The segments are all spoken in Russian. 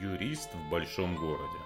Юрист в большом городе.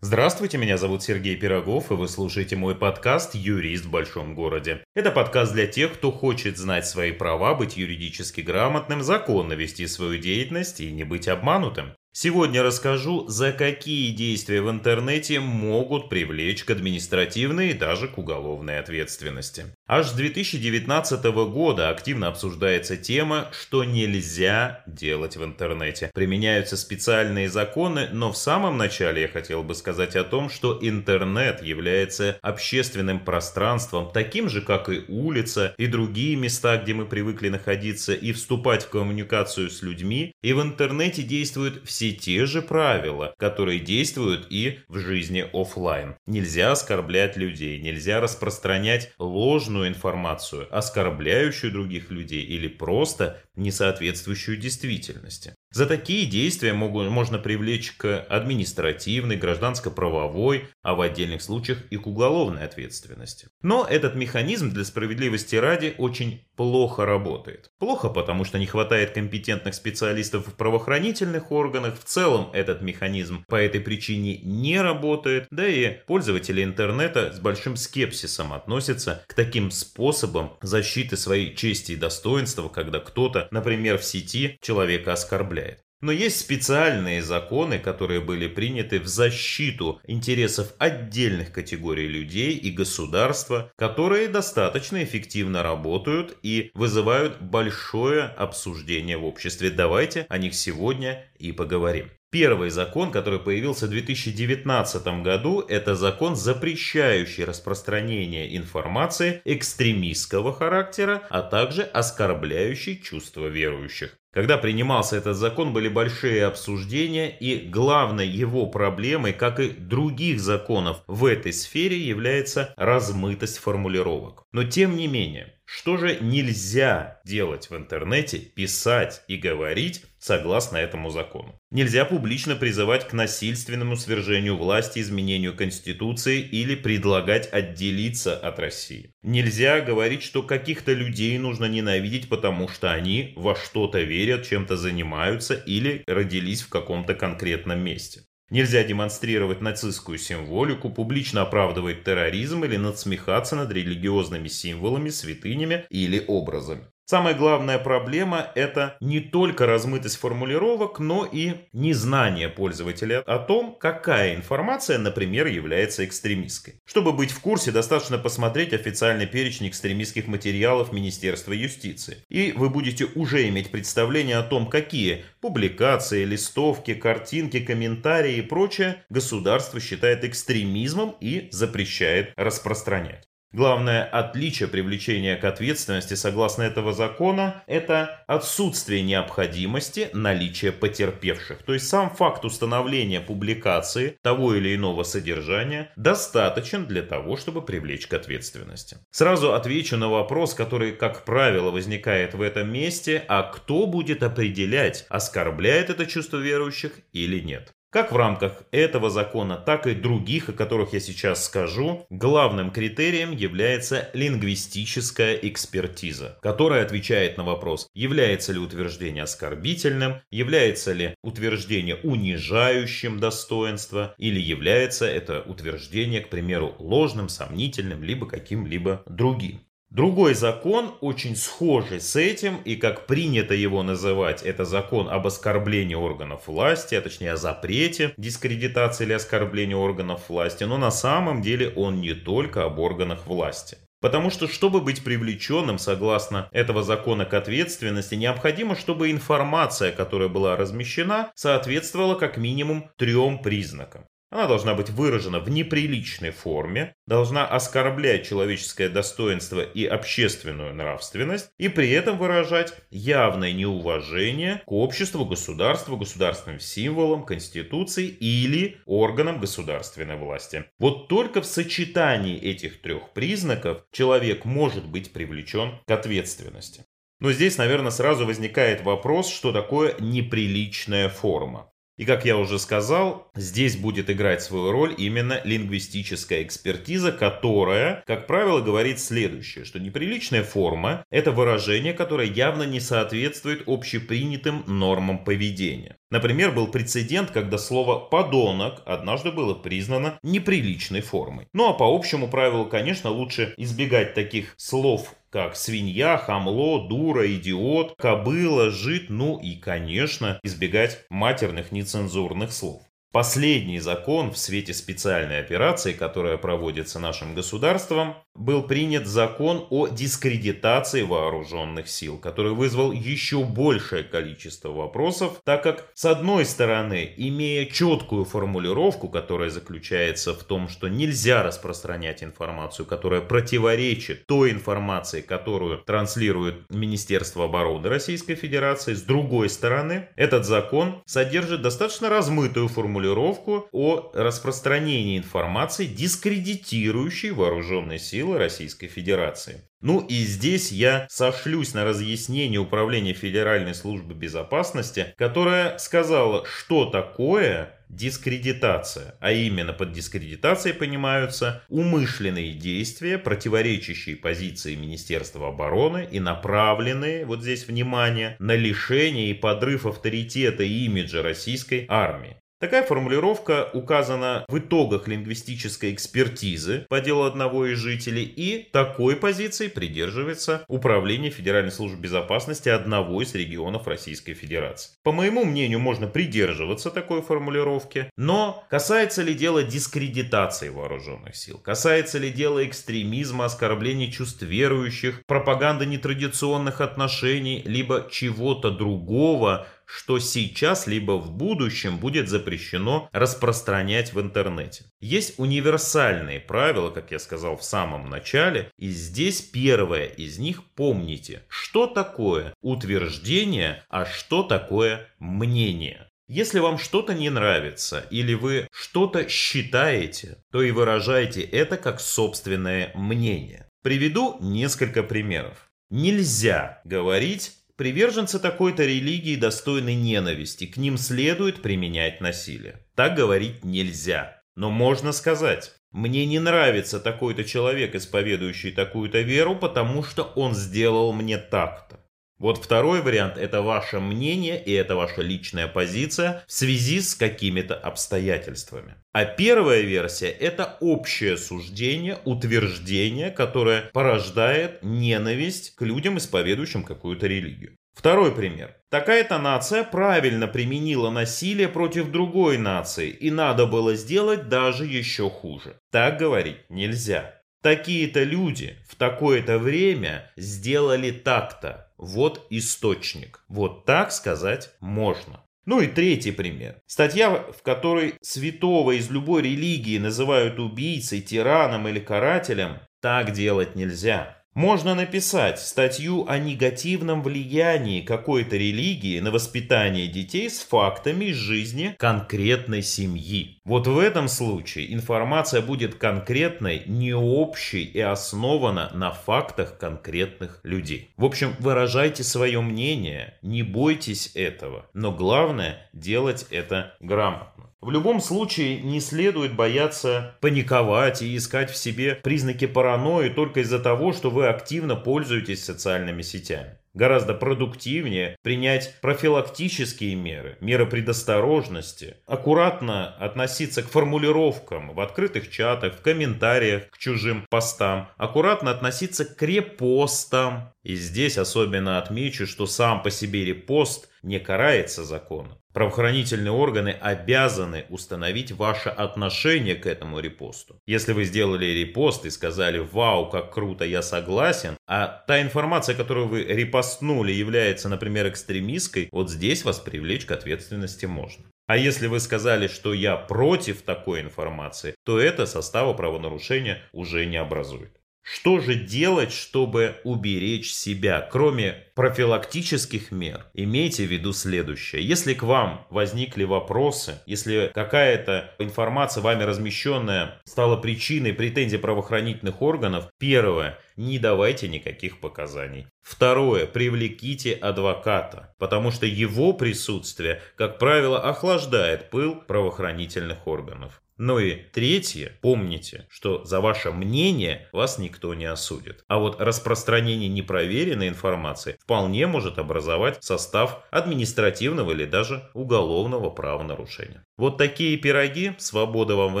Здравствуйте, меня зовут Сергей Пирогов, и вы слушаете мой подкаст «Юрист в большом городе». Это подкаст для тех, кто хочет знать свои права, быть юридически грамотным, законно вести свою деятельность и не быть обманутым. Сегодня расскажу, за какие действия в интернете могут привлечь к административной и даже к уголовной ответственности. Аж с 2019 года активно обсуждается тема, что нельзя делать в интернете. Применяются специальные законы, но в самом начале я хотел бы сказать о том, что интернет является общественным пространством, таким же, как и улица и другие места, где мы привыкли находиться и вступать в коммуникацию с людьми. И в интернете действуют все все те же правила, которые действуют и в жизни офлайн. Нельзя оскорблять людей, нельзя распространять ложную информацию, оскорбляющую других людей или просто не соответствующую действительности. За такие действия могут, можно привлечь к административной, гражданско-правовой, а в отдельных случаях и к уголовной ответственности. Но этот механизм для справедливости ради очень плохо работает. Плохо, потому что не хватает компетентных специалистов в правоохранительных органах. В целом этот механизм по этой причине не работает. Да и пользователи интернета с большим скепсисом относятся к таким способам защиты своей чести и достоинства, когда кто-то, например, в сети человека оскорбляет. Но есть специальные законы, которые были приняты в защиту интересов отдельных категорий людей и государства, которые достаточно эффективно работают и вызывают большое обсуждение в обществе. Давайте о них сегодня и поговорим. Первый закон, который появился в 2019 году, это закон, запрещающий распространение информации экстремистского характера, а также оскорбляющий чувства верующих. Когда принимался этот закон, были большие обсуждения, и главной его проблемой, как и других законов в этой сфере, является размытость формулировок. Но тем не менее, что же нельзя делать в интернете, писать и говорить согласно этому закону? Нельзя публично призывать к насильственному свержению власти, изменению Конституции или предлагать отделиться от России. Нельзя говорить, что каких-то людей нужно ненавидеть, потому что они во что-то верят, чем-то занимаются или родились в каком-то конкретном месте. Нельзя демонстрировать нацистскую символику, публично оправдывать терроризм или надсмехаться над религиозными символами, святынями или образами. Самая главная проблема – это не только размытость формулировок, но и незнание пользователя о том, какая информация, например, является экстремистской. Чтобы быть в курсе, достаточно посмотреть официальный перечень экстремистских материалов Министерства юстиции. И вы будете уже иметь представление о том, какие публикации, листовки, картинки, комментарии и прочее государство считает экстремизмом и запрещает распространять. Главное отличие привлечения к ответственности согласно этого закона – это отсутствие необходимости наличия потерпевших. То есть сам факт установления публикации того или иного содержания достаточен для того, чтобы привлечь к ответственности. Сразу отвечу на вопрос, который, как правило, возникает в этом месте, а кто будет определять, оскорбляет это чувство верующих или нет. Как в рамках этого закона, так и других, о которых я сейчас скажу, главным критерием является лингвистическая экспертиза, которая отвечает на вопрос, является ли утверждение оскорбительным, является ли утверждение унижающим достоинство, или является это утверждение, к примеру, ложным, сомнительным, либо каким-либо другим. Другой закон, очень схожий с этим, и как принято его называть, это закон об оскорблении органов власти, а точнее о запрете дискредитации или оскорбления органов власти, но на самом деле он не только об органах власти. Потому что, чтобы быть привлеченным, согласно этого закона к ответственности, необходимо, чтобы информация, которая была размещена, соответствовала как минимум трем признакам. Она должна быть выражена в неприличной форме, должна оскорблять человеческое достоинство и общественную нравственность, и при этом выражать явное неуважение к обществу, государству, государственным символам, конституции или органам государственной власти. Вот только в сочетании этих трех признаков человек может быть привлечен к ответственности. Но здесь, наверное, сразу возникает вопрос, что такое неприличная форма. И как я уже сказал, здесь будет играть свою роль именно лингвистическая экспертиза, которая, как правило, говорит следующее, что неприличная форма – это выражение, которое явно не соответствует общепринятым нормам поведения. Например, был прецедент, когда слово «подонок» однажды было признано неприличной формой. Ну а по общему правилу, конечно, лучше избегать таких слов как свинья, хамло, дура, идиот, кобыла, жид, ну и, конечно, избегать матерных нецензурных слов. Последний закон в свете специальной операции, которая проводится нашим государством, был принят закон о дискредитации вооруженных сил, который вызвал еще большее количество вопросов, так как, с одной стороны, имея четкую формулировку, которая заключается в том, что нельзя распространять информацию, которая противоречит той информации, которую транслирует Министерство обороны Российской Федерации, с другой стороны, этот закон содержит достаточно размытую формулировку формулировку о распространении информации, дискредитирующей вооруженные силы Российской Федерации. Ну и здесь я сошлюсь на разъяснение Управления Федеральной службы безопасности, которое сказала, что такое дискредитация. А именно под дискредитацией понимаются умышленные действия, противоречащие позиции Министерства обороны и направленные, вот здесь внимание, на лишение и подрыв авторитета и имиджа российской армии. Такая формулировка указана в итогах лингвистической экспертизы по делу одного из жителей, и такой позиции придерживается Управление Федеральной службы безопасности одного из регионов Российской Федерации. По моему мнению, можно придерживаться такой формулировки, но касается ли дело дискредитации вооруженных сил, касается ли дело экстремизма, оскорблений чувств верующих, пропаганды нетрадиционных отношений, либо чего-то другого, что сейчас либо в будущем будет запрещено распространять в интернете. Есть универсальные правила, как я сказал в самом начале, и здесь первое из них помните, что такое утверждение, а что такое мнение. Если вам что-то не нравится или вы что-то считаете, то и выражайте это как собственное мнение. Приведу несколько примеров. Нельзя говорить Приверженцы такой-то религии достойны ненависти, к ним следует применять насилие. Так говорить нельзя. Но можно сказать, мне не нравится такой-то человек, исповедующий такую-то веру, потому что он сделал мне так-то. Вот второй вариант – это ваше мнение и это ваша личная позиция в связи с какими-то обстоятельствами. А первая версия – это общее суждение, утверждение, которое порождает ненависть к людям, исповедующим какую-то религию. Второй пример. Такая-то нация правильно применила насилие против другой нации, и надо было сделать даже еще хуже. Так говорить нельзя. Такие-то люди в такое-то время сделали так-то. Вот источник. Вот так сказать можно. Ну и третий пример. Статья, в которой святого из любой религии называют убийцей, тираном или карателем, так делать нельзя. Можно написать статью о негативном влиянии какой-то религии на воспитание детей с фактами из жизни конкретной семьи. Вот в этом случае информация будет конкретной, не общей и основана на фактах конкретных людей. В общем, выражайте свое мнение, не бойтесь этого, но главное делать это грамотно. В любом случае не следует бояться паниковать и искать в себе признаки паранойи только из-за того, что вы активно пользуетесь социальными сетями. Гораздо продуктивнее принять профилактические меры, меры предосторожности, аккуратно относиться к формулировкам в открытых чатах, в комментариях к чужим постам, аккуратно относиться к репостам. И здесь особенно отмечу, что сам по себе репост не карается законом. Правоохранительные органы обязаны установить ваше отношение к этому репосту. Если вы сделали репост и сказали «Вау, как круто, я согласен», а та информация, которую вы репостнули, является, например, экстремистской, вот здесь вас привлечь к ответственности можно. А если вы сказали, что я против такой информации, то это состава правонарушения уже не образует. Что же делать, чтобы уберечь себя, кроме профилактических мер? Имейте в виду следующее. Если к вам возникли вопросы, если какая-то информация вами размещенная стала причиной претензий правоохранительных органов, первое, не давайте никаких показаний. Второе, привлеките адвоката, потому что его присутствие, как правило, охлаждает пыл правоохранительных органов. Ну и третье, помните, что за ваше мнение вас никто не осудит. А вот распространение непроверенной информации вполне может образовать состав административного или даже уголовного правонарушения. Вот такие пироги, свобода вам в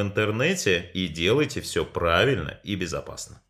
интернете и делайте все правильно и безопасно.